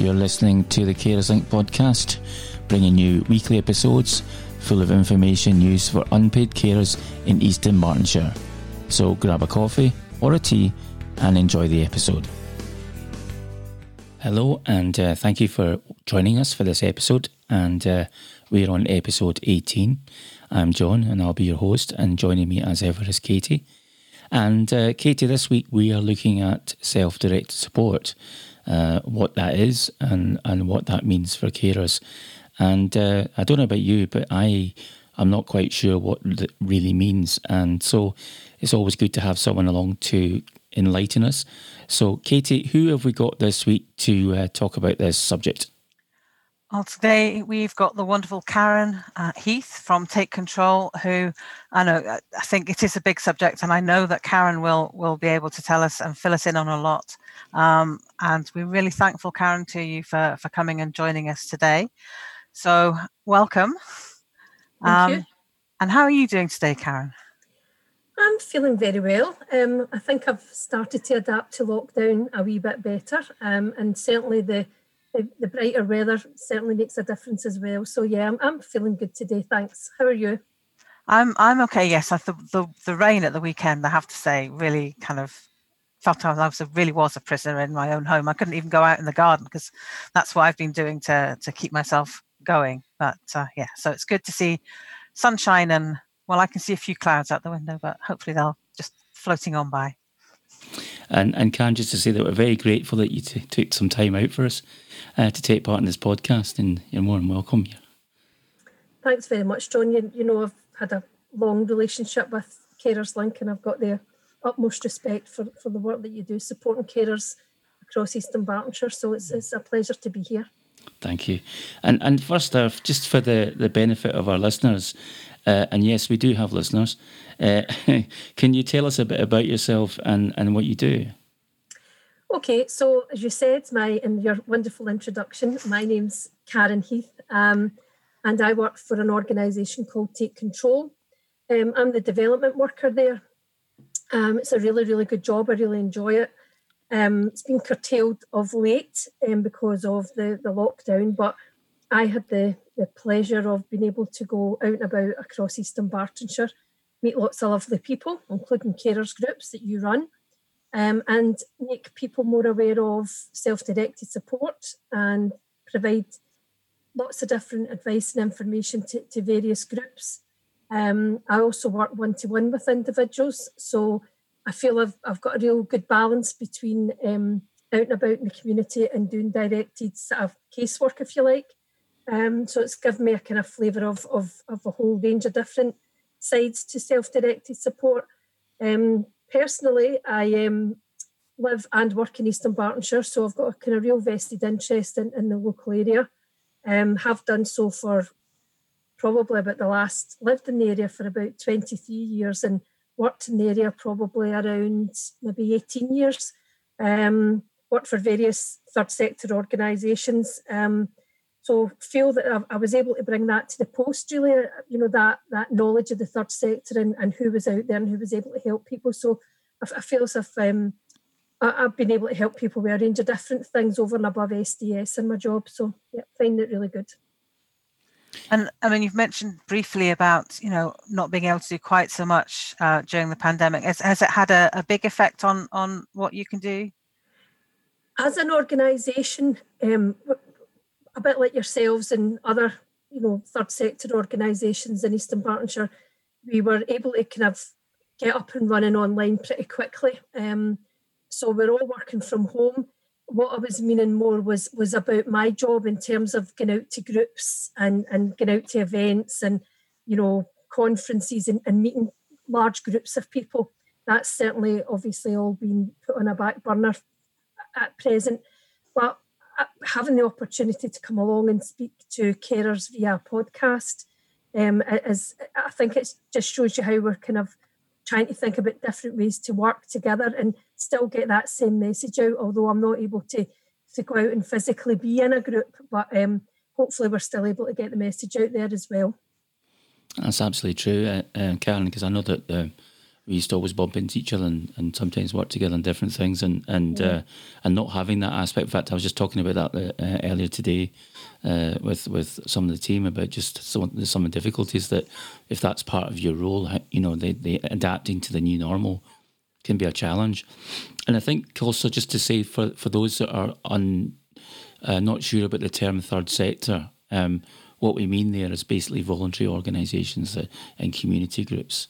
You're listening to the Carers Link podcast, bringing you weekly episodes full of information used for unpaid carers in East Dunbartonshire. So grab a coffee or a tea and enjoy the episode. Hello, and uh, thank you for joining us for this episode. And uh, we're on episode 18. I'm John, and I'll be your host. And joining me as ever is Katie. And uh, Katie, this week we are looking at self directed support, uh, what that is, and, and what that means for carers. And uh, I don't know about you, but I I'm not quite sure what it really means. And so it's always good to have someone along to enlighten us. So, Katie, who have we got this week to uh, talk about this subject? Well, today we've got the wonderful Karen uh, Heath from Take Control, who I know I think it is a big subject, and I know that Karen will will be able to tell us and fill us in on a lot. Um, and we're really thankful, Karen, to you for for coming and joining us today. So, welcome. Thank um, you. And how are you doing today, Karen? I'm feeling very well. Um, I think I've started to adapt to lockdown a wee bit better, um, and certainly the, the, the brighter weather certainly makes a difference as well. So yeah, I'm, I'm feeling good today. Thanks. How are you? I'm I'm okay. Yes, I the, the the rain at the weekend. I have to say, really kind of felt I was really was a prisoner in my own home. I couldn't even go out in the garden because that's what I've been doing to to keep myself going. But uh, yeah, so it's good to see sunshine and well, I can see a few clouds out the window, but hopefully they'll just floating on by. And and can just to say that we're very grateful that you t- took some time out for us uh, to take part in this podcast, and you're more than welcome here. Thanks very much, John. You, you know I've had a long relationship with Carers Link, and I've got the utmost respect for, for the work that you do supporting carers across East Dunbartonshire. So it's, it's a pleasure to be here. Thank you. And and first off, just for the, the benefit of our listeners, uh, and yes, we do have listeners. Uh, can you tell us a bit about yourself and, and what you do? Okay, so as you said, my in your wonderful introduction, my name's Karen Heath, um, and I work for an organisation called Take Control. Um, I'm the development worker there. Um, it's a really, really good job. I really enjoy it. Um, it's been curtailed of late um, because of the, the lockdown, but I had the, the pleasure of being able to go out and about across Eastern Dunbartonshire, meet lots of lovely people, including carers groups that you run, um, and make people more aware of self directed support and provide lots of different advice and information to, to various groups. Um, I also work one to one with individuals, so I feel I've, I've got a real good balance between um, out and about in the community and doing directed sort of casework, if you like. Um, so it's given me a kind of flavour of, of, of a whole range of different sides to self-directed support. Um, personally, I um, live and work in Eastern Dunbartonshire, so I've got a kind of real vested interest in, in the local area. Um, have done so for probably about the last, lived in the area for about 23 years and worked in the area probably around maybe 18 years. Um, worked for various third sector organisations. Um, so feel that I, I, was able to bring that to the post really you know that that knowledge of the third sector and, and who was out there and who was able to help people so i, I feel as if um, I, have been able to help people with a range of different things over and above sds in my job so yeah find it really good and I mean, you've mentioned briefly about you know not being able to do quite so much uh, during the pandemic. Has, has it had a, a, big effect on on what you can do? As an organisation, um, a bit like yourselves and other, you know, third sector organisations in Eastern Dunbartonshire, we were able to kind of get up and running online pretty quickly. Um, so we're all working from home. What I was meaning more was was about my job in terms of going out to groups and and going out to events and you know conferences and, and meeting large groups of people. That's certainly obviously all been put on a back burner at present. But having the opportunity to come along and speak to carers via podcast um, is, I think it just shows you how we're kind of trying to think about different ways to work together and still get that same message out. Although I'm not able to to go out and physically be in a group, but um, hopefully we're still able to get the message out there as well. That's absolutely true, uh, uh, Karen, because I know that we used to always bump into each other and, and sometimes work together on different things and and yeah. uh, and not having that aspect. In fact, I was just talking about that uh, earlier today uh, with with some of the team about just some some of the difficulties that if that's part of your role, you know, they, they adapting to the new normal can be a challenge. And I think also just to say for for those that are un, uh, not sure about the term third sector. Um, what we mean there is basically voluntary organisations uh, and community groups.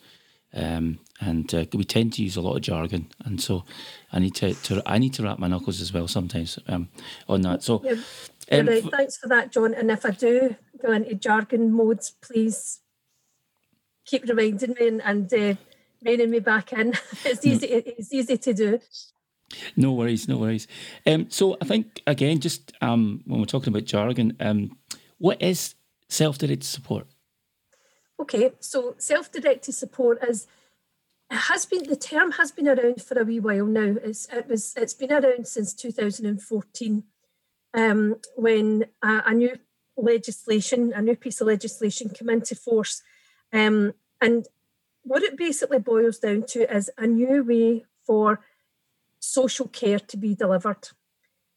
Um, and uh, we tend to use a lot of jargon, and so I need to, to I need to wrap my knuckles as well sometimes um, on that. So, yeah, um, right. Thanks for that, John. And if I do go into jargon modes, please keep reminding me and, and uh, reining me back in. it's easy. It's easy to do. No worries, no worries. Um, so I think again, just um, when we're talking about jargon, um, what is self-directed support? Okay, so self-directed support is it has been the term has been around for a wee while now. It's it was it's been around since 2014, um, when a, a, new legislation, a new piece of legislation came into force, um, and what it basically boils down to is a new way for social care to be delivered.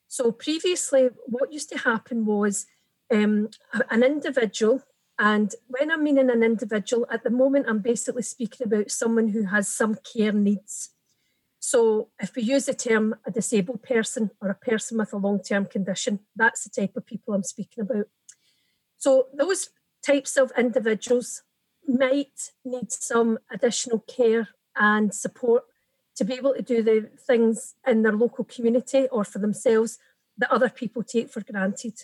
So previously, what used to happen was um, an individual and when I'm meaning an individual, at the moment, I'm basically speaking about someone who has some care needs. So if we use the term a disabled person or a person with a long term condition, that's the type of people I'm speaking about. So those types of individuals might need some additional care and support to be able to do the things in their local community or for themselves that other people take for granted.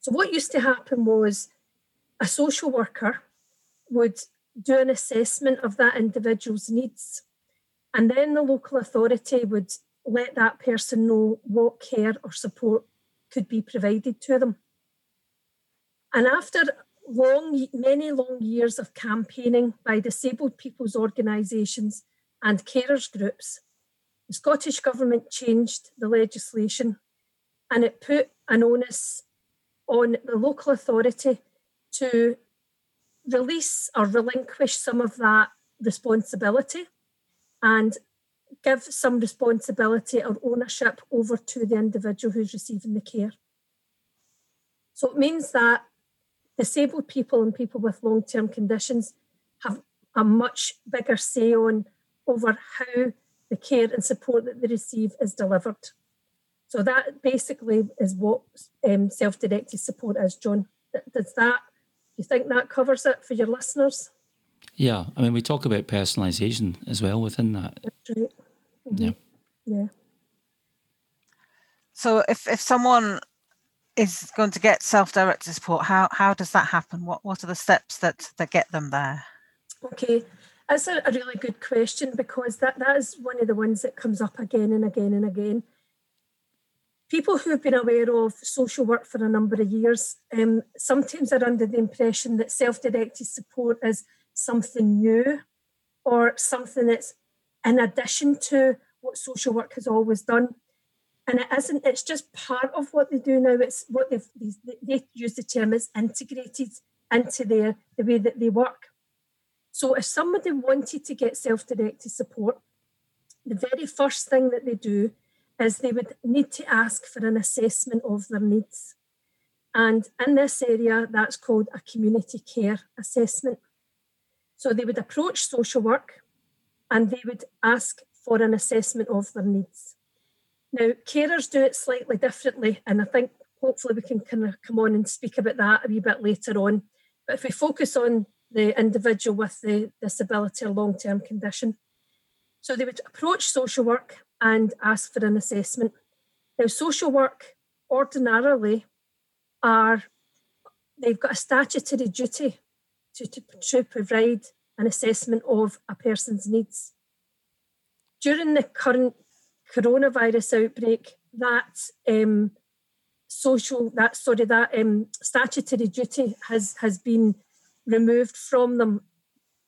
So, what used to happen was a social worker would do an assessment of that individual's needs. And then the local authority would let that person know what care or support could be provided to them. And after long, many long years of campaigning by disabled people's organisations and carers groups, the Scottish Government changed the legislation and it put an onus on the local authority to release or relinquish some of that responsibility and give some responsibility or ownership over to the individual who's receiving the care. So it means that disabled people and people with long term conditions have a much bigger say on over how the care and support that they receive is delivered. So that basically is what um, self directed support is, John. Does that you think that covers it for your listeners? Yeah, I mean, we talk about personalisation as well within that. That's right. Mm-hmm. Yeah. Yeah. So, if if someone is going to get self-directed support, how how does that happen? What what are the steps that that get them there? Okay, that's a, a really good question because that that is one of the ones that comes up again and again and again people who have been aware of social work for a number of years um, sometimes are under the impression that self-directed support is something new or something that's in addition to what social work has always done. And it isn't it's just part of what they do now. It's what they've they use the term as integrated into their the way that they work. So if somebody wanted to get self-directed support the very first thing that they do is they would need to ask for an assessment of their needs. And in this area, that's called a community care assessment. So they would approach social work and they would ask for an assessment of their needs. Now, carers do it slightly differently, and I think hopefully we can kind of come on and speak about that a wee bit later on. But if we focus on the individual with the disability or long term condition, so they would approach social work and ask for an assessment. Now, social work ordinarily are they've got a statutory duty to, to, to provide an assessment of a person's needs. During the current coronavirus outbreak, that um, social that sorry that um, statutory duty has has been removed from them,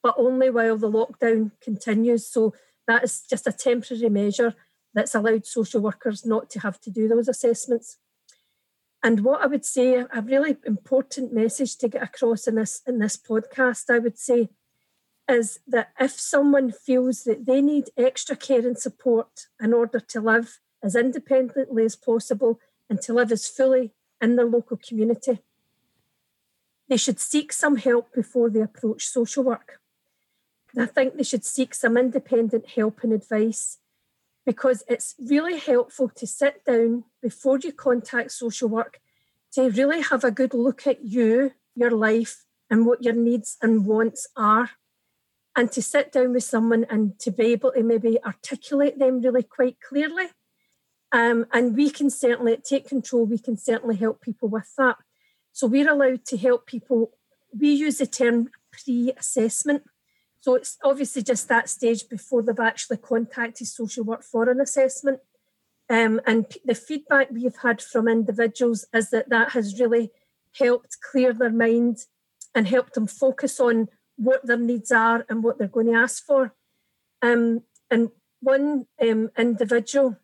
but only while the lockdown continues. So that is just a temporary measure that's allowed social workers not to have to do those assessments. And what I would say, a really important message to get across in this in this podcast, I would say, is that if someone feels that they need extra care and support in order to live as independently as possible and to live as fully in their local community, they should seek some help before they approach social work. I think they should seek some independent help and advice because it's really helpful to sit down before you contact social work to really have a good look at you, your life, and what your needs and wants are. And to sit down with someone and to be able to maybe articulate them really quite clearly. Um, and we can certainly take control, we can certainly help people with that. So we're allowed to help people. We use the term pre assessment. So it's obviously just that stage before they've actually contacted social work for an assessment. Um, and the feedback we've had from individuals is that that has really helped clear their mind and helped them focus on what their needs are and what they're going to ask for. Um, and one um, individual,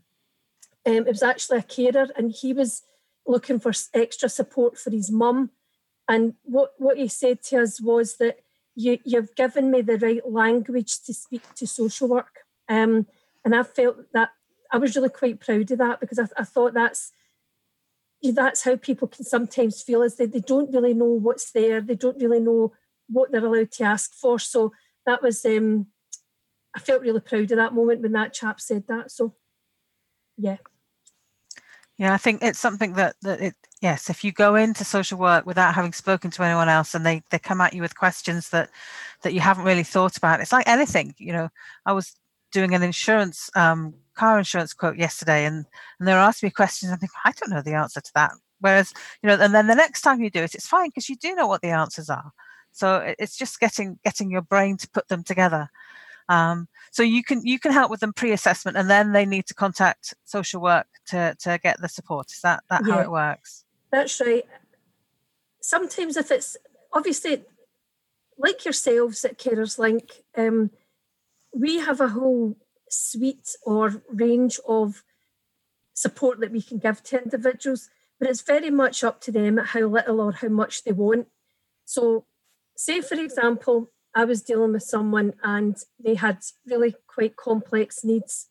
um, it was actually a carer, and he was looking for extra support for his mum. And what, what he said to us was that you, you've given me the right language to speak to social work. Um, and I felt that I was really quite proud of that because I, I thought that's that's how people can sometimes feel is that they don't really know what's there, they don't really know what they're allowed to ask for. So that was um, I felt really proud of that moment when that chap said that. So yeah. Yeah, I think it's something that that it yes, if you go into social work without having spoken to anyone else and they they come at you with questions that that you haven't really thought about, it's like anything. You know, I was doing an insurance um, car insurance quote yesterday, and and they were asking me questions. I think I don't know the answer to that. Whereas you know, and then the next time you do it, it's fine because you do know what the answers are. So it's just getting getting your brain to put them together. Um, so you can you can help with them pre-assessment, and then they need to contact social work to to get the support. Is that that yeah, how it works? That's right. Sometimes if it's obviously like yourselves at Carers Link, um, we have a whole suite or range of support that we can give to individuals, but it's very much up to them how little or how much they want. So, say for example, I was dealing with someone and they had really quite complex needs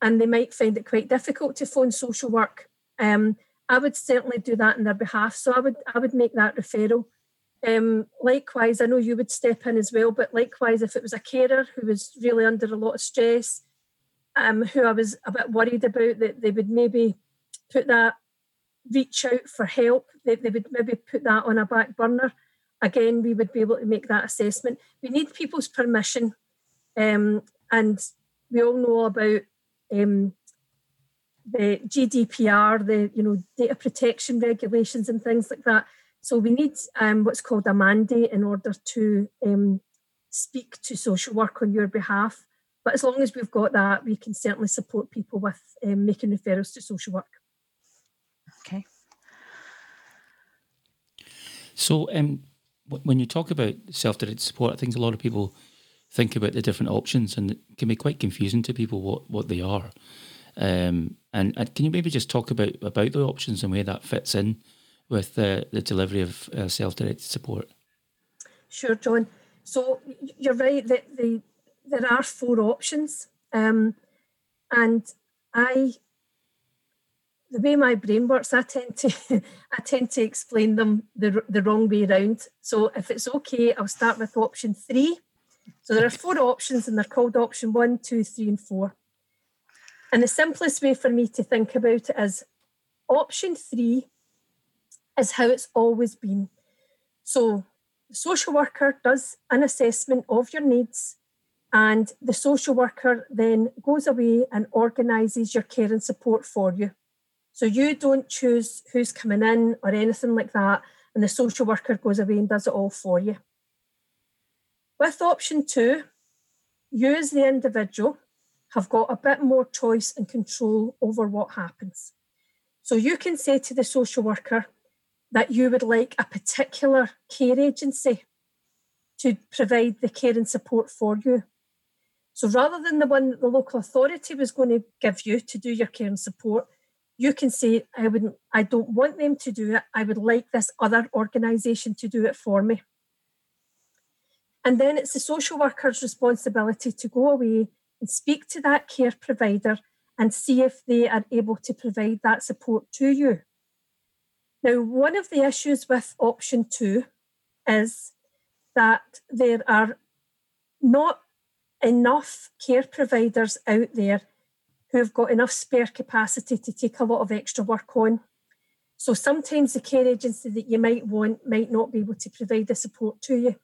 and they might find it quite difficult to phone social work. Um, I would certainly do that in their behalf. So I would I would make that referral. Um, likewise, I know you would step in as well, but likewise, if it was a carer who was really under a lot of stress, um, who I was a bit worried about, that they would maybe put that reach out for help, they, they would maybe put that on a back burner again, we would be able to make that assessment. We need people's permission, um, and we all know about um, the GDPR, the you know data protection regulations and things like that. So we need um, what's called a mandate in order to um, speak to social work on your behalf. But as long as we've got that, we can certainly support people with um, making referrals to social work. Okay. So, um, when you talk about self-directed support, I think a lot of people think about the different options, and it can be quite confusing to people what, what they are. Um, and, and, can you maybe just talk about about the options and where that fits in with the, the delivery of uh, self-directed support? Sure, John. So you're right that the, there are four options, um, and I the way my brain works, I tend to I tend to explain them the, the wrong way around. So if it's okay, I'll start with option three. So there are four options and they're called option one, two, three, and four. And the simplest way for me to think about it is option three is how it's always been. So the social worker does an assessment of your needs and the social worker then goes away and organises your care and support for you. So you don't choose who's coming in or anything like that, and the social worker goes away and does it all for you. With option two, you as the individual have got a bit more choice and control over what happens. So you can say to the social worker that you would like a particular care agency to provide the care and support for you. So rather than the one that the local authority was going to give you to do your care and support, you can say, I wouldn't, I don't want them to do it. I would like this other organization to do it for me. And then it's the social worker's responsibility to go away and speak to that care provider and see if they are able to provide that support to you. Now, one of the issues with option two is that there are not enough care providers out there who've got enough spare capacity to take a lot of extra work on. So sometimes the care agency that you might want might not be able to provide the support to you.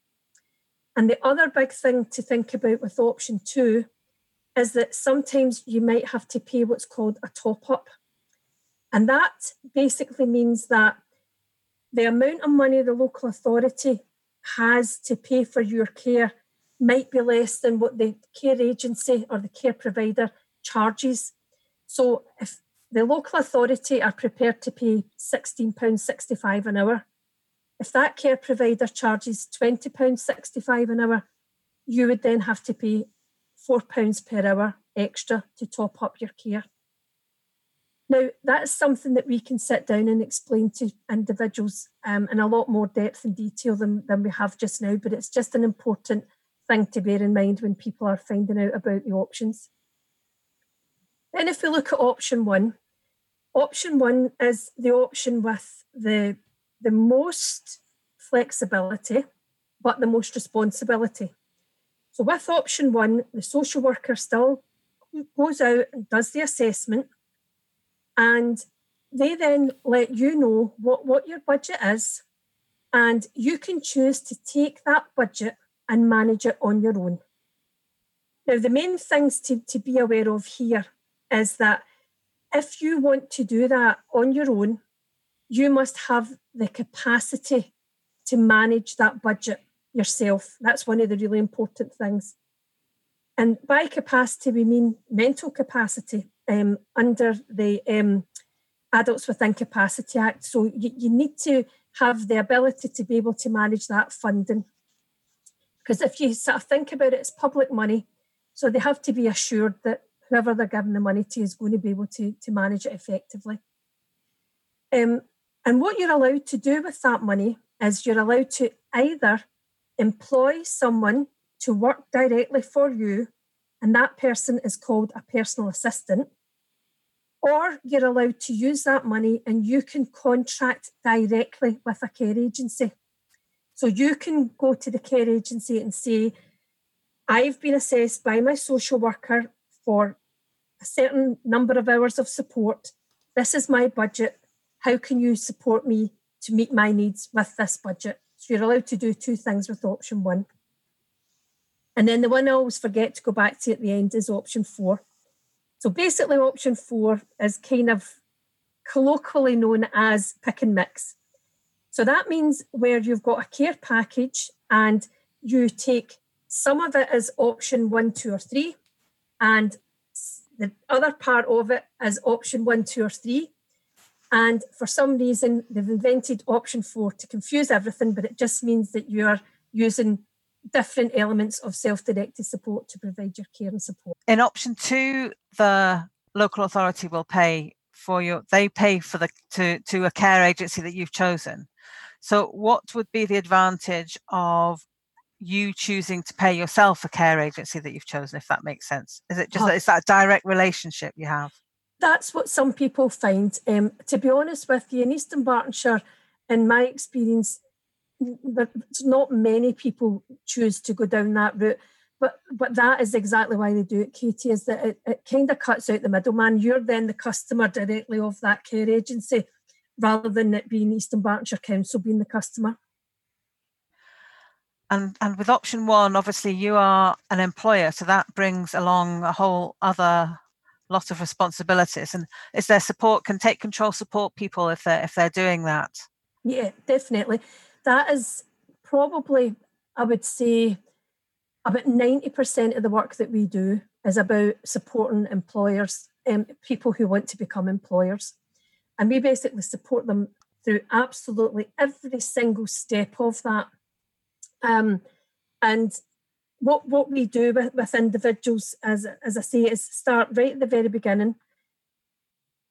And the other big thing to think about with option two is that sometimes you might have to pay what's called a top up. And that basically means that the amount of money the local authority has to pay for your care might be less than what the care agency or the care provider charges. So if the local authority are prepared to pay £16.65 an hour, if that care provider charges £20.65 an hour, you would then have to pay £4 per hour extra to top up your care. Now, that's something that we can sit down and explain to individuals um, in a lot more depth and detail than, than we have just now, but it's just an important thing to bear in mind when people are finding out about the options. Then, if we look at option one, option one is the option with the, the most flexibility, but the most responsibility. So, with option one, the social worker still goes out and does the assessment, and they then let you know what, what your budget is, and you can choose to take that budget and manage it on your own. Now, the main things to, to be aware of here is that if you want to do that on your own, you must have the capacity to manage that budget yourself. That's one of the really important things. And by capacity, we mean mental capacity um, under the um, Adults with Incapacity Act. So you, you need to have the ability to be able to manage that funding. Because if you sort of think about it, it's public money. So they have to be assured that whoever they're giving the money to is going to be able to, to manage it effectively. Um, and what you're allowed to do with that money is you're allowed to either employ someone to work directly for you, and that person is called a personal assistant, or you're allowed to use that money and you can contract directly with a care agency. So you can go to the care agency and say, I've been assessed by my social worker for a certain number of hours of support. This is my budget. How can you support me to meet my needs with this budget? So you're allowed to do two things with option one. And then the one I always forget to go back to at the end is option four. So basically, option four is kind of colloquially known as pick and mix. So that means where you've got a care package and you take some of it as option one, two, or three, and the other part of it as option one, two, or three. And for some reason, they've invented option four to confuse everything, but it just means that you are using different elements of self directed support to provide your care and support. In option two, the local authority will pay for your they pay for the to to a care agency that you've chosen so what would be the advantage of you choosing to pay yourself a care agency that you've chosen, if that makes sense? Is it just oh. that it's that direct relationship you have? That's what some people find. Um, to be honest with you, in Eastern Dunbartonshire, in my experience, there's not many people choose to go down that route. But but that is exactly why they do it, Katie, is that it, it kind of cuts out the middleman. You're then the customer directly of that care agency rather than it being Eastern Dunbartonshire Council being the customer. And, and with option one, obviously you are an employer, so that brings along a whole other lot of responsibilities. And is there support? Can take control support people if they're if they're doing that? Yeah, definitely. That is probably, I would say, about ninety percent of the work that we do is about supporting employers, um, people who want to become employers, and we basically support them through absolutely every single step of that. Um, and what what we do with, with individuals, as as I say, is start right at the very beginning.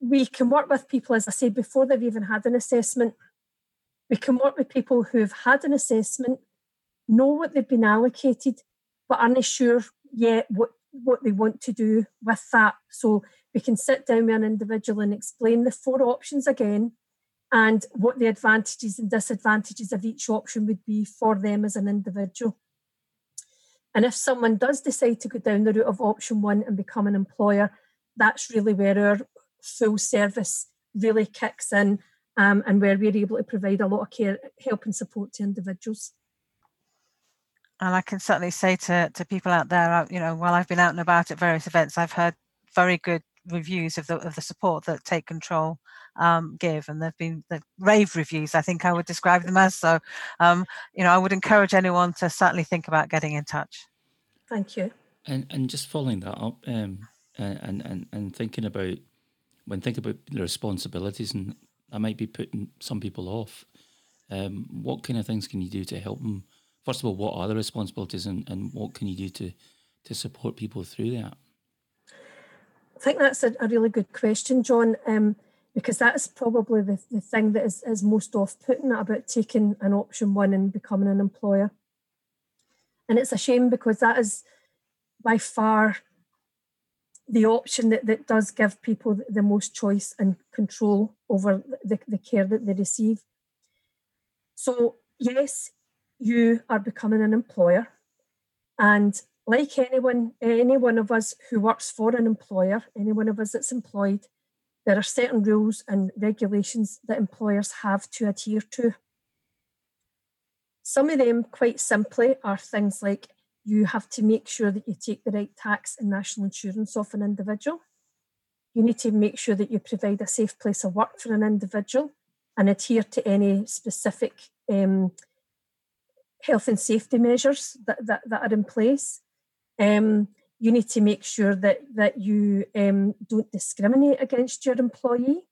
We can work with people, as I say, before they've even had an assessment. We can work with people who've had an assessment know what they've been allocated, but aren't sure yet what, what they want to do with that. So we can sit down with an individual and explain the four options again and what the advantages and disadvantages of each option would be for them as an individual. And if someone does decide to go down the route of option one and become an employer, that's really where our full service really kicks in um, and where we're able to provide a lot of care, help and support to individuals. And I can certainly say to, to people out there, you know, while I've been out and about at various events, I've heard very good reviews of the of the support that Take Control um, give, and they've been the rave reviews. I think I would describe them as. So, um, you know, I would encourage anyone to certainly think about getting in touch. Thank you. And and just following that up, um, and and and thinking about when thinking about the responsibilities, and I might be putting some people off. Um, what kind of things can you do to help them? First of all, what are the responsibilities, and, and what can you do to to support people through that? Think that's a, a really good question, John, um, because that's probably the, the thing that is, is most off putting about taking an option one and becoming an employer. And it's a shame because that is by far the option that, that does give people the most choice and control over the, the care that they receive. So, yes, you are becoming an employer. And like anyone, any one of us who works for an employer, any one of us that's employed, there are certain rules and regulations that employers have to adhere to. Some of them, quite simply, are things like you have to make sure that you take the right tax and national insurance off an individual. You need to make sure that you provide a safe place of work for an individual and adhere to any specific um, health and safety measures that, that, that are in place. Um, you need to make sure that that you um, don't discriminate against your employee.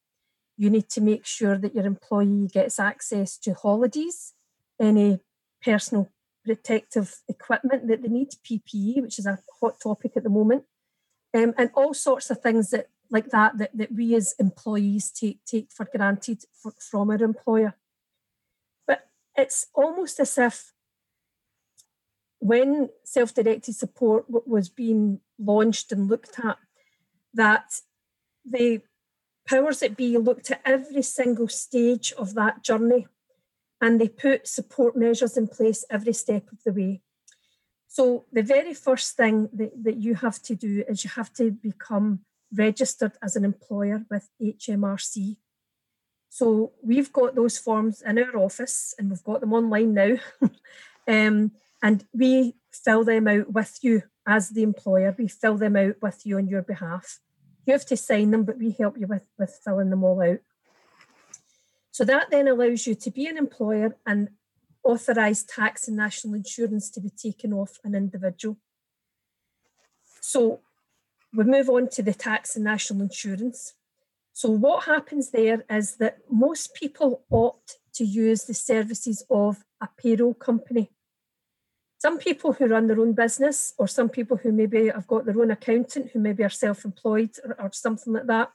You need to make sure that your employee gets access to holidays, any personal protective equipment that they need, PPE, which is a hot topic at the moment, um, and all sorts of things that like that that, that we as employees take take for granted for, from our employer. But it's almost as if when self-directed support was being launched and looked at, that the powers that be looked at every single stage of that journey and they put support measures in place every step of the way. So the very first thing that, that you have to do is you have to become registered as an employer with HMRC. So we've got those forms in our office and we've got them online now. um, and we fill them out with you as the employer. We fill them out with you on your behalf. You have to sign them, but we help you with, with filling them all out. So that then allows you to be an employer and authorise tax and national insurance to be taken off an individual. So we move on to the tax and national insurance. So what happens there is that most people opt to use the services of a payroll company some people who run their own business, or some people who maybe have got their own accountant, who maybe are self-employed or, or something like that,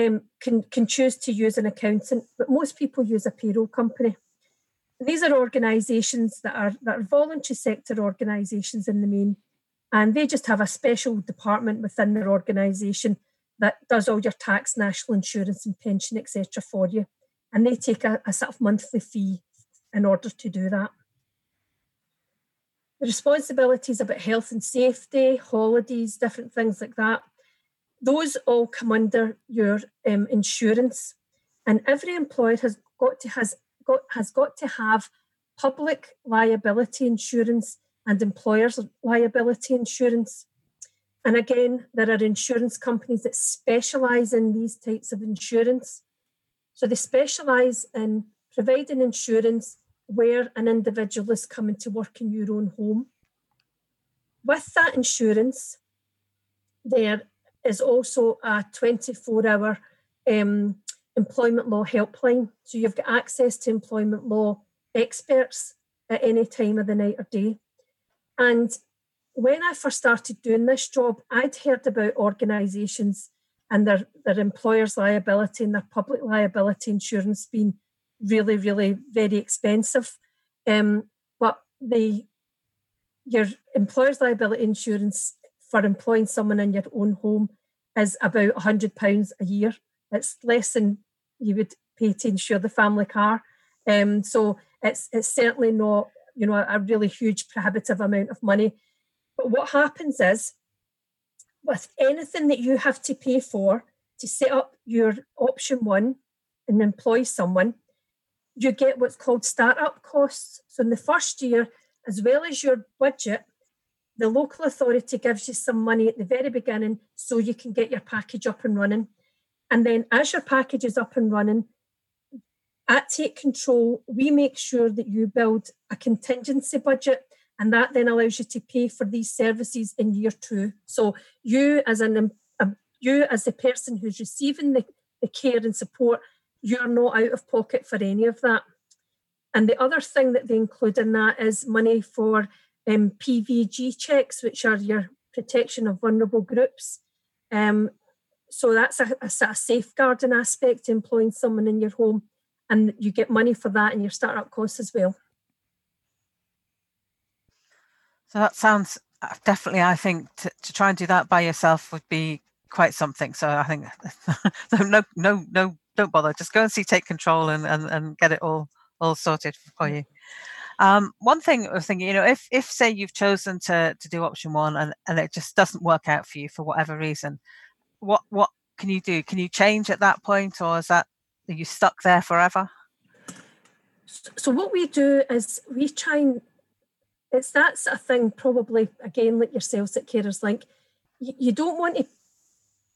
um, can can choose to use an accountant. But most people use a payroll company. These are organisations that are that are voluntary sector organisations in the main, and they just have a special department within their organisation that does all your tax, national insurance, and pension, etc. for you, and they take a, a sort of monthly fee in order to do that. The responsibilities about health and safety, holidays, different things like that, those all come under your um, insurance. And every employer has got to has got has got to have public liability insurance and employers liability insurance. And again, there are insurance companies that specialize in these types of insurance. So they specialize in providing insurance where an individual is coming to work in your own home. With that insurance, there is also a 24 hour um, employment law helpline. So you've got access to employment law experts at any time of the night or day. And when I first started doing this job, I'd heard about organisations and their, their employers' liability and their public liability insurance being really, really very expensive. Um, but the your employer's liability insurance for employing someone in your own home is about £100 a year. It's less than you would pay to insure the family car. Um, so it's it's certainly not you know a, a really huge prohibitive amount of money. But what happens is with anything that you have to pay for to set up your option one and employ someone, you get what's called startup costs. So in the first year, as well as your budget, the local authority gives you some money at the very beginning so you can get your package up and running. And then as your package is up and running, at Take Control, we make sure that you build a contingency budget and that then allows you to pay for these services in year two. So you as an um, you as the person who's receiving the, the care and support, you're not out of pocket for any of that. And the other thing that they include in that is money for um, PVG checks, which are your protection of vulnerable groups. Um, so that's a, a, safeguarding aspect to employing someone in your home, and you get money for that in your startup costs as well. So that sounds uh, definitely, I think, to, to try and do that by yourself would be quite something. So I think no, no, no, don't bother. Just go and see Take Control and, and, and get it all all sorted for you. Um, one thing I was thinking, you know, if if say you've chosen to to do option one and, and it just doesn't work out for you for whatever reason, what what can you do? Can you change at that point, or is that are you stuck there forever? So what we do is we try and it's that's a thing probably again like yourselves at carers Link, you, you don't want to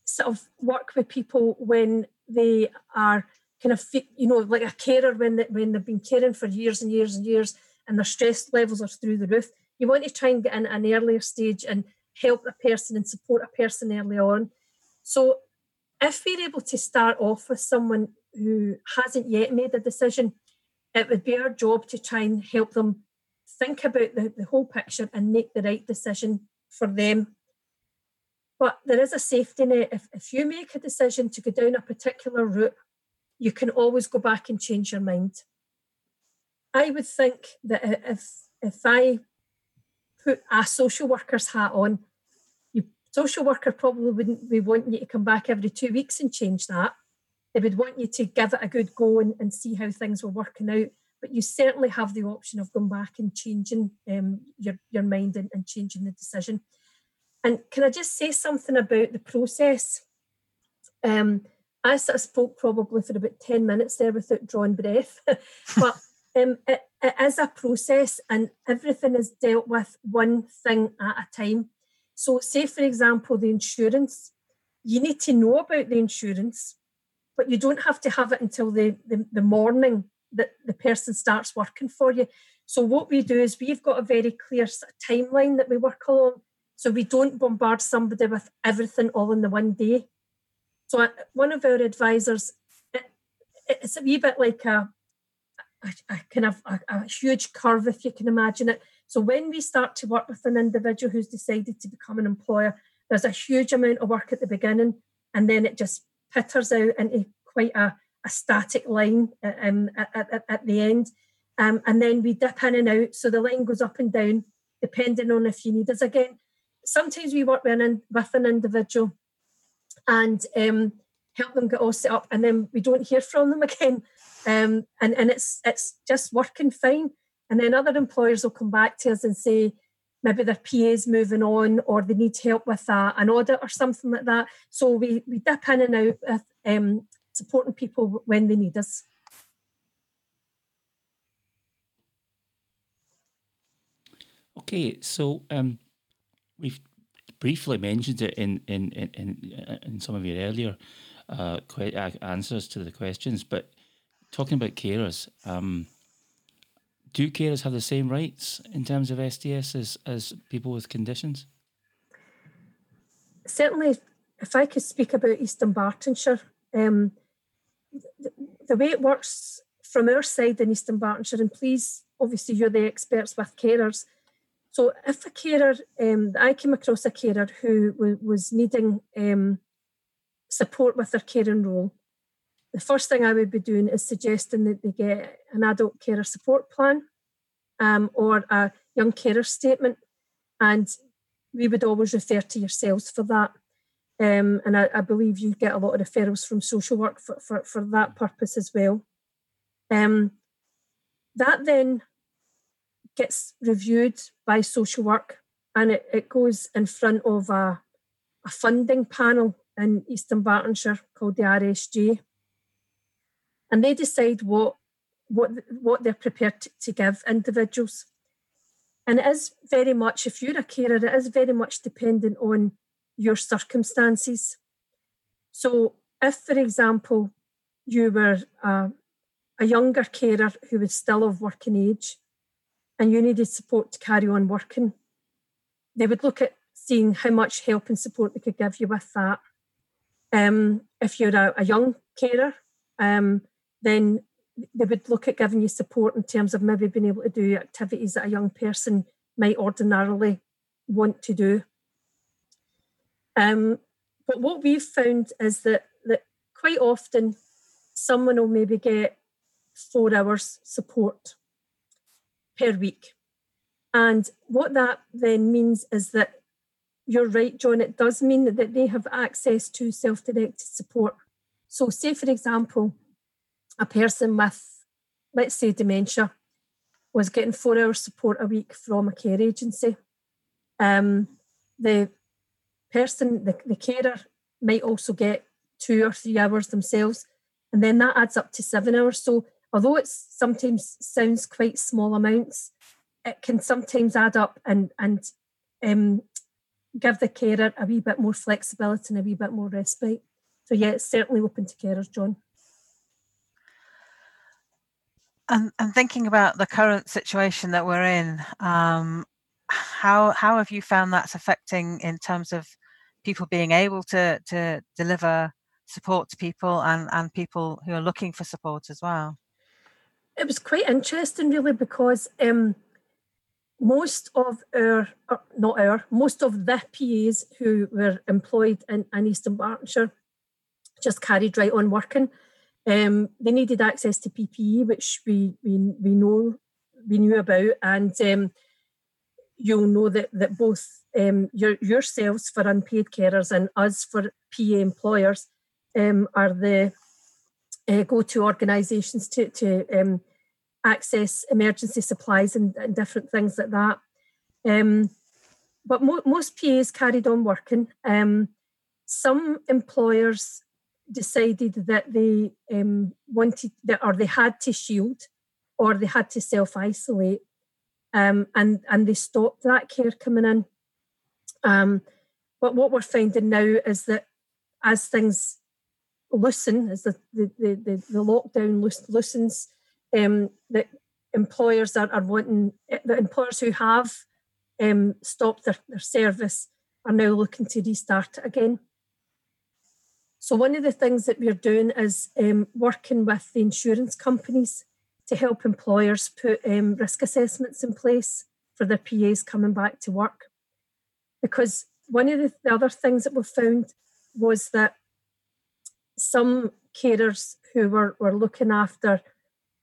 sort of work with people when they are kind of you know like a carer when they, when they've been caring for years and years and years and their stress levels are through the roof you want to try and get in an earlier stage and help a person and support a person early on. So if we're able to start off with someone who hasn't yet made a decision it would be our job to try and help them think about the, the whole picture and make the right decision for them but there is a safety net if, if you make a decision to go down a particular route you can always go back and change your mind. I would think that if if I put a social worker's hat on, you social worker probably wouldn't be wanting you to come back every two weeks and change that. They would want you to give it a good go and, and see how things were working out. But you certainly have the option of going back and changing um, your, your mind and, and changing the decision. And can I just say something about the process? Um, I sort of spoke probably for about 10 minutes there without drawing breath. but um, it, it is a process and everything is dealt with one thing at a time. So, say for example, the insurance, you need to know about the insurance, but you don't have to have it until the, the, the morning that the person starts working for you. So, what we do is we've got a very clear timeline that we work along. So, we don't bombard somebody with everything all in the one day. So uh, one of our advisors, it, it's a wee bit like a, a, a kind of a, a, huge curve, if you can imagine it. So when we start to work with an individual who's decided to become an employer, there's a huge amount of work at the beginning, and then it just pitters out into quite a, a static line uh, um, at, at, at the end. Um, and then we dip in and out. So the line goes up and down depending on if you need us again. Sometimes we work with an, with an individual and um, help them get all set up, and then we don't hear from them again. Um, and and it's it's just working fine. And then other employers will come back to us and say maybe their PA is moving on or they need help with a, an audit or something like that. So we we dip in and out with um, supporting people when they need us. Okay, so um, we've briefly mentioned it in in in in, some of your earlier uh, que- uh, answers to the questions, but talking about carers, um, do carers have the same rights in terms of SDS as as people with conditions? Certainly, if I could speak about Eastern Dunbartonshire, um, the, the way it works from our side in Eastern Dunbartonshire, and please, obviously, you're the experts with carers so if a carer, um, I came across a carer who w- was needing um, support with their caring role, the first thing I would be doing is suggesting that they get an adult carer support plan. um, or a young carer statement. And we would always refer to yourselves for that. Um, and I, I, believe you get a lot of referrals from social work for, for, for that purpose as well. Um, that then gets reviewed by social work and it, it goes in front of a, a funding panel in Eastern Dunbartonshire called the RSG. And they decide what what what they're prepared to, to give individuals. And it is very much, if you're a carer, it is very much dependent on your circumstances. So, if, for example, you were a, a younger carer who was still of working age and you needed support to carry on working, they would look at seeing how much help and support they could give you with that. Um, if you're a, a young carer, um, then they would look at giving you support in terms of maybe being able to do activities that a young person might ordinarily want to do. Um, but what we've found is that that quite often someone will maybe get four hours support per week. And what that then means is that you're right, John, it does mean that they have access to self directed support. So, say, for example, a person with, let's say, dementia was getting four hours support a week from a care agency. Um, the person, the, the carer, might also get two or three hours themselves, and then that adds up to seven hours. So, although it sometimes sounds quite small amounts, it can sometimes add up and and um, give the carer a wee bit more flexibility and a wee bit more respite. So yeah, it's certainly open to carers, John. And, and thinking about the current situation that we're in, um, how how have you found that's affecting in terms of people being able to to deliver support to people and and people who are looking for support as well? It was quite interesting, really, because um, most of our, uh, not our, most of the PAs who were employed in, in East Dunbartonshire just carried right on working. Um, they needed access to PPE, which we we, we know we knew about, and um, you'll know that that both um, your, yourselves for unpaid carers and us for PA employers um, are the uh, go-to organisations to to um, access emergency supplies and, and, different things like that. Um, but mo- most PAs carried on working. Um, some employers decided that they um, wanted that, or they had to shield, or they had to self isolate, um, and and they stopped that care coming in. Um, but what we're finding now is that as things loosen, as the the the, the lockdown loosens, um, that employers are, are wanting the employers who have um, stopped their, their service are now looking to restart again. So, one of the things that we're doing is um, working with the insurance companies to help employers put um, risk assessments in place for their PAs coming back to work. Because one of the, the other things that we found was that some carers who were, were looking after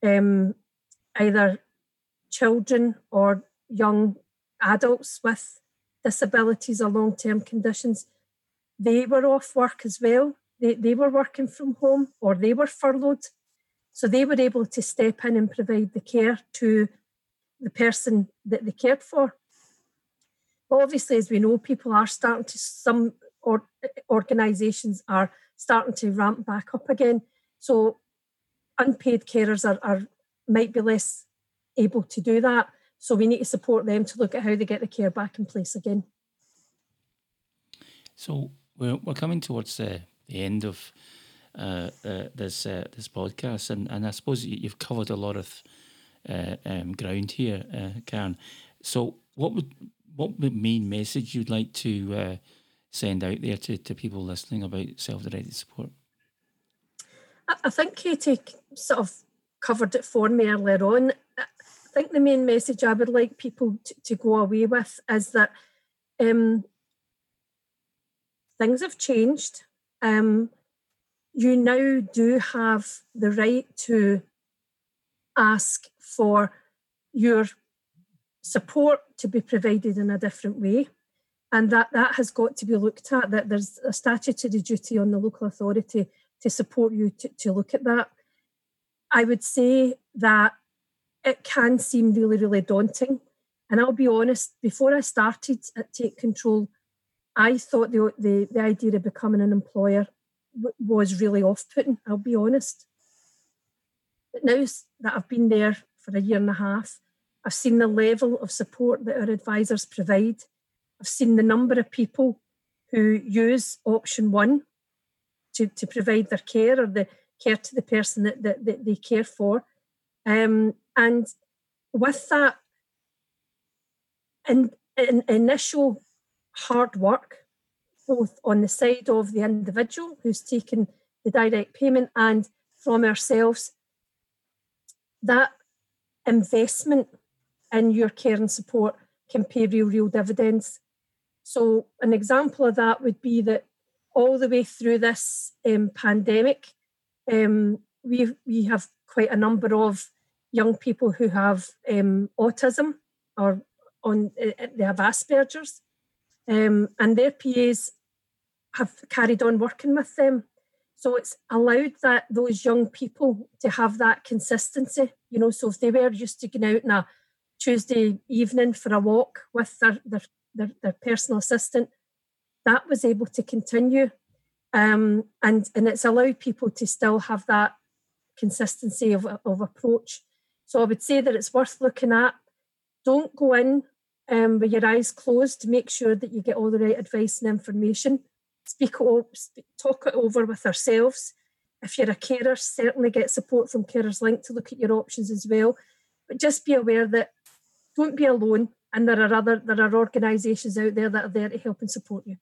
um, either children or young adults with disabilities or long term conditions, they were off work as well they, they were working from home or they were furloughed. So they were able to step in and provide the care to the person that they cared for. But obviously, as we know, people are starting to, some or, organisations are starting to ramp back up again. So unpaid carers are, are might be less able to do that. So we need to support them to look at how they get the care back in place again. So we're, we're coming towards the the end of uh, uh, this uh, this podcast, and, and I suppose you've covered a lot of uh, um, ground here, uh, Karen. So, what would what main message you'd like to uh, send out there to, to people listening about self-directed support? I think Katie sort of covered it for me earlier on. I think the main message I would like people to, to go away with is that um, things have changed um, you now do have the right to ask for your support to be provided in a different way. And that, that has got to be looked at, that there's a statutory duty on the local authority to support you to, to look at that. I would say that it can seem really, really daunting. And I'll be honest, before I started at Take Control, I thought the, the, the idea of becoming an employer w- was really off putting, I'll be honest. But now that I've been there for a year and a half, I've seen the level of support that our advisors provide. I've seen the number of people who use option one to, to provide their care or the care to the person that, that, that they care for. Um, and with that in, in, initial hard work, both on the side of the individual who's taken the direct payment and from ourselves, that investment in your care and support can pay real, real dividends. So, an example of that would be that all the way through this um, pandemic, um, we we have quite a number of young people who have um, autism or on uh, they have Asperger's, um, and their PAs have carried on working with them. So it's allowed that those young people to have that consistency. You know, so if they were used to going out on a Tuesday evening for a walk with their their, their, their personal assistant, that was able to continue. Um, and and it's allowed people to still have that consistency of, of approach. So I would say that it's worth looking at. Don't go in um, with your eyes closed. To make sure that you get all the right advice and information. Speak, it, speak talk it over with ourselves. If you're a carer, certainly get support from Carers Link to look at your options as well. But just be aware that don't be alone, and there are other there are organisations out there that are there to help and support you.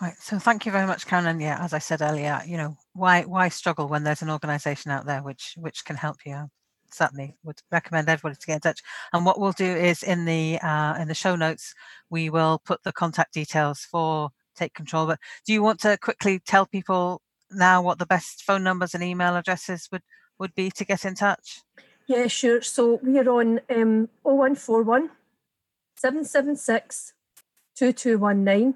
Right. So thank you very much, Karen. And yeah, as I said earlier, you know, why why struggle when there's an organisation out there which which can help you? Certainly would recommend everybody to get in touch. And what we'll do is in the uh, in the show notes, we will put the contact details for Take Control. But do you want to quickly tell people now what the best phone numbers and email addresses would would be to get in touch? Yeah, sure. So we are on um, 0141 776 2219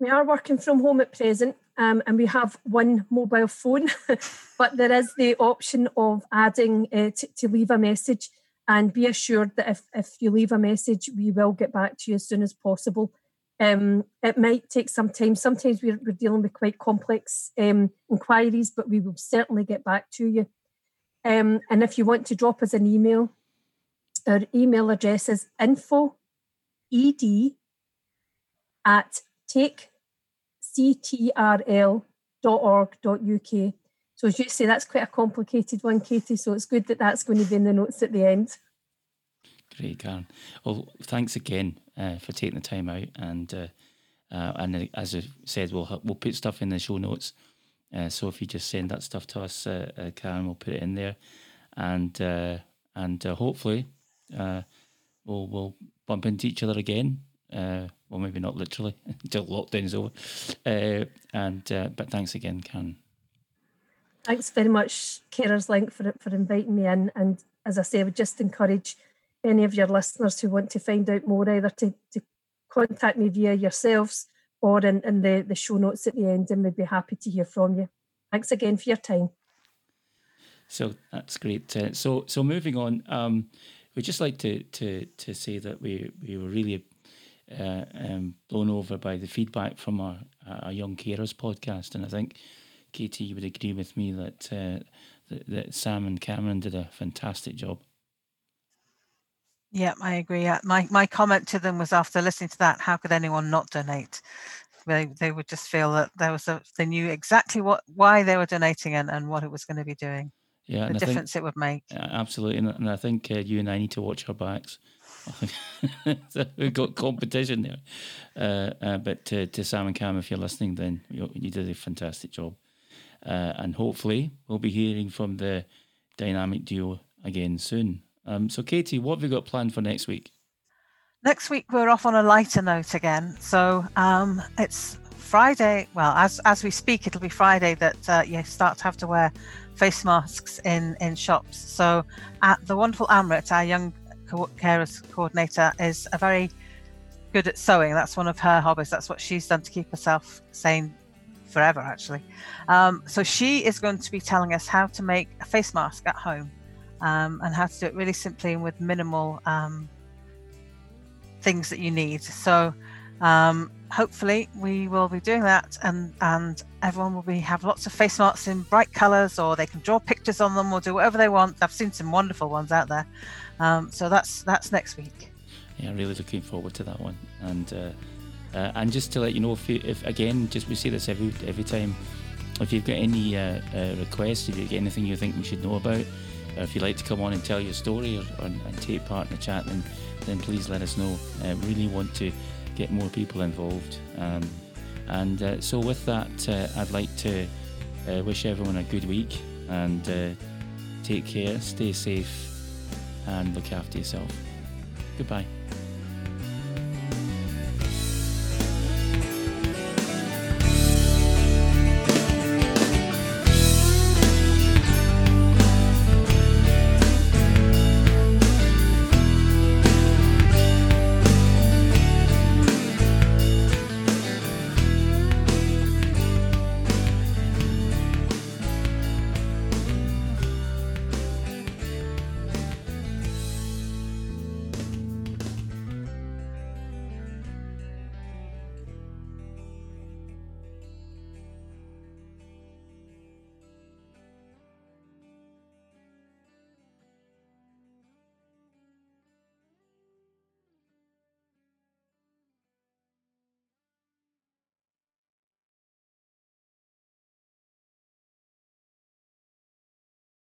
we are working from home at present um, and we have one mobile phone, but there is the option of adding uh, to, to leave a message and be assured that if, if you leave a message, we will get back to you as soon as possible. Um, it might take some time. Sometimes we're, we're dealing with quite complex um, inquiries, but we will certainly get back to you. Um, and if you want to drop us an email, our email address is info ed at takectrl.org.uk. So as you say, that's quite a complicated one, Katie. So it's good that that's going to be in the notes at the end. Great, Karen. Well, thanks again uh, for taking the time out, and uh, uh, and as I said, we'll we'll put stuff in the show notes. Uh, so if you just send that stuff to us, uh, uh, Karen, we'll put it in there, and and hopefully we'll we'll bump into each other again uh, well, maybe not literally until lockdown is over. Uh, and uh, but thanks again, Karen. Thanks very much, Carers Link, for for inviting me in. And as I say, I would just encourage any of your listeners who want to find out more either to, to contact me via yourselves or in, in the, the show notes at the end, and we'd be happy to hear from you. Thanks again for your time. So that's great. Uh, so so moving on, um, we'd just like to to to say that we we were really uh, um, blown over by the feedback from our, our Young Carers podcast. And I think, Katie, you would agree with me that, uh, that, that Sam and Cameron did a fantastic job. Yeah, I agree. Yeah. My my comment to them was after listening to that, how could anyone not donate? They they would just feel that there was a they knew exactly what why they were donating and, and what it was going to be doing. Yeah, the difference think, it would make. Absolutely, and, and I think uh, you and I need to watch our backs We've got competition there. Uh, uh, but to, to Sam and Cam, if you're listening, then you, you did a fantastic job. Uh, and hopefully, we'll be hearing from the dynamic duo again soon. Um, so, Katie, what have we got planned for next week? Next week, we're off on a lighter note again. So, um, it's Friday, well, as as we speak, it'll be Friday that uh, you start to have to wear face masks in in shops. So, at the wonderful Amrit, our young co- carers coordinator, is a very good at sewing. That's one of her hobbies. That's what she's done to keep herself sane forever, actually. Um, so she is going to be telling us how to make a face mask at home um, and how to do it really simply and with minimal um, things that you need. So um, hopefully we will be doing that and and everyone will be have lots of face masks in bright colors or they can draw pictures on them or do whatever they want i've seen some wonderful ones out there um, so that's that's next week yeah, really looking forward to that one. And uh, uh, and just to let you know, if, you, if again, just we say this every every time, if you've got any uh, uh, requests, if you've got anything you think we should know about, if you'd like to come on and tell your story or, or and take part in the chat, then then please let us know. Uh, really want to get more people involved. Um, and uh, so with that, uh, I'd like to uh, wish everyone a good week and uh, take care, stay safe, and look after yourself. Goodbye.